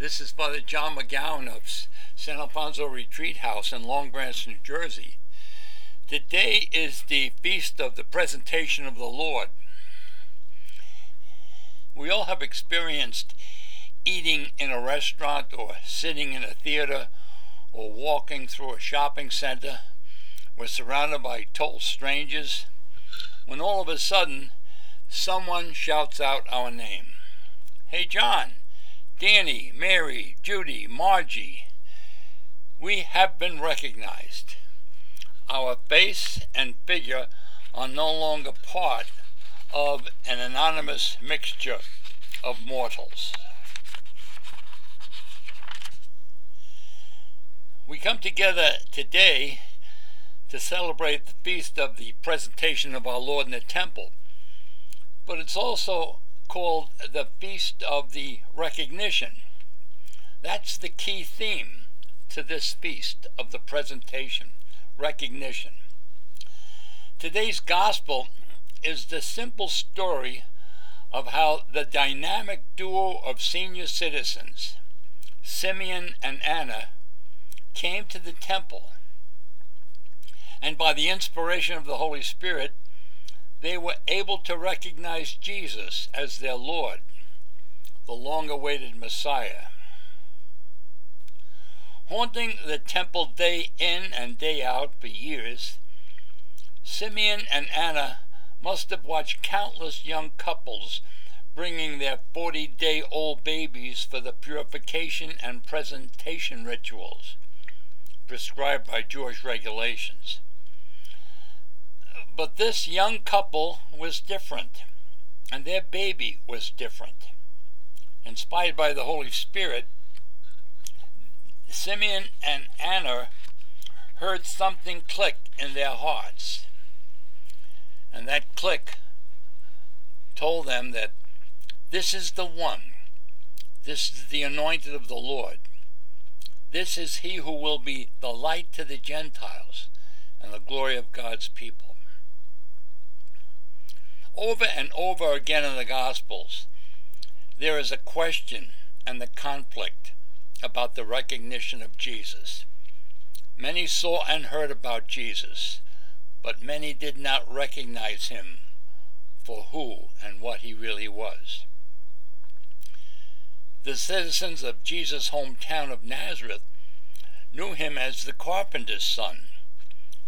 This is Father John McGowan of San Alfonso Retreat House in Long Branch, New Jersey. Today is the feast of the presentation of the Lord. We all have experienced eating in a restaurant or sitting in a theater or walking through a shopping center. We're surrounded by total strangers when all of a sudden someone shouts out our name. Hey, John, Danny, Mary, Judy, Margie, we have been recognized. Our face and figure are no longer part of an anonymous mixture of mortals. We come together today to celebrate the feast of the presentation of our Lord in the temple, but it's also called the Feast of the Recognition. That's the key theme to this feast of the presentation, recognition. Today's gospel is the simple story of how the dynamic duo of senior citizens, Simeon and Anna, came to the temple, and by the inspiration of the Holy Spirit, they were able to recognize Jesus as their Lord, the long awaited Messiah. Haunting the temple day in and day out for years, Simeon and Anna must have watched countless young couples bringing their 40 day old babies for the purification and presentation rituals prescribed by Jewish regulations. But this young couple was different, and their baby was different. Inspired by the Holy Spirit, Simeon and Anna heard something click in their hearts. And that click told them that this is the one, this is the anointed of the Lord. This is he who will be the light to the Gentiles and the glory of God's people. Over and over again in the Gospels, there is a question and the conflict about the recognition of Jesus. Many saw and heard about Jesus, but many did not recognize him for who and what he really was. The citizens of Jesus' hometown of Nazareth knew him as the carpenter's son,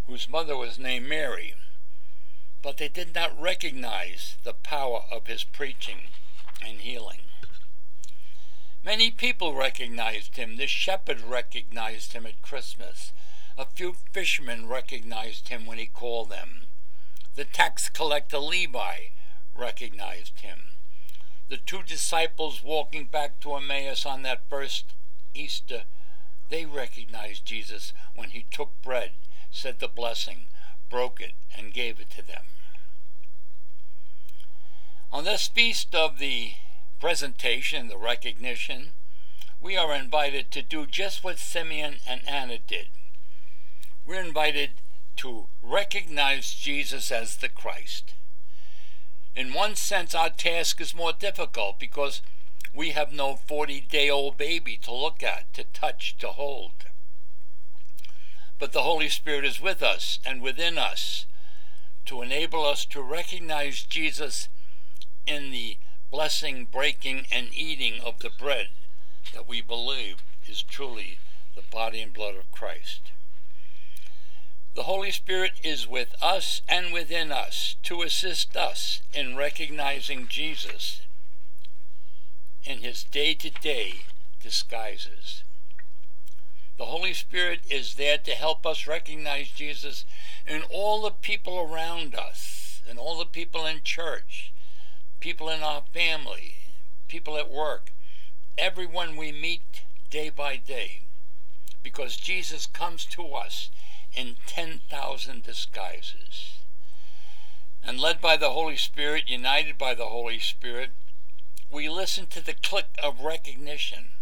whose mother was named Mary, but they did not recognize the power of his preaching and healing. Many people recognized him. The shepherd recognized him at Christmas. A few fishermen recognized him when he called them. The tax collector Levi recognized him the two disciples walking back to Emmaus on that first Easter, they recognized Jesus when he took bread, said the blessing, broke it, and gave it to them. On this feast of the presentation, the recognition, we are invited to do just what Simeon and Anna did. We're invited to recognize Jesus as the Christ in one sense, our task is more difficult because we have no 40 day old baby to look at, to touch, to hold. But the Holy Spirit is with us and within us to enable us to recognize Jesus in the blessing, breaking, and eating of the bread that we believe is truly the body and blood of Christ. The Holy Spirit is with us and within us to assist us in recognizing Jesus in his day to day disguises. The Holy Spirit is there to help us recognize Jesus in all the people around us, and all the people in church, people in our family, people at work, everyone we meet day by day, because Jesus comes to us in 10,000 disguises. And led by the Holy Spirit, united by the Holy Spirit, we listen to the click of recognition,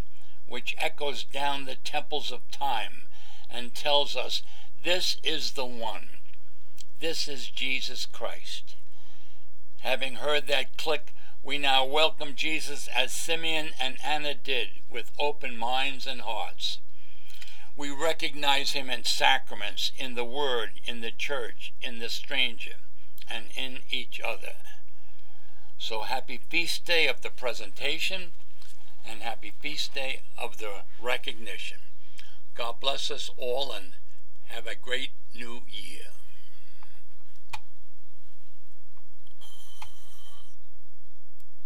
which echoes down the temples of time and tells us this is the one. This is Jesus Christ. Having heard that click, we now welcome Jesus as Simeon and Anna did with open minds and hearts. We recognize him in sacraments, in the Word, in the church, in the stranger, and in each other. So happy feast day of the presentation and happy feast day of the recognition. God bless us all and have a great new year.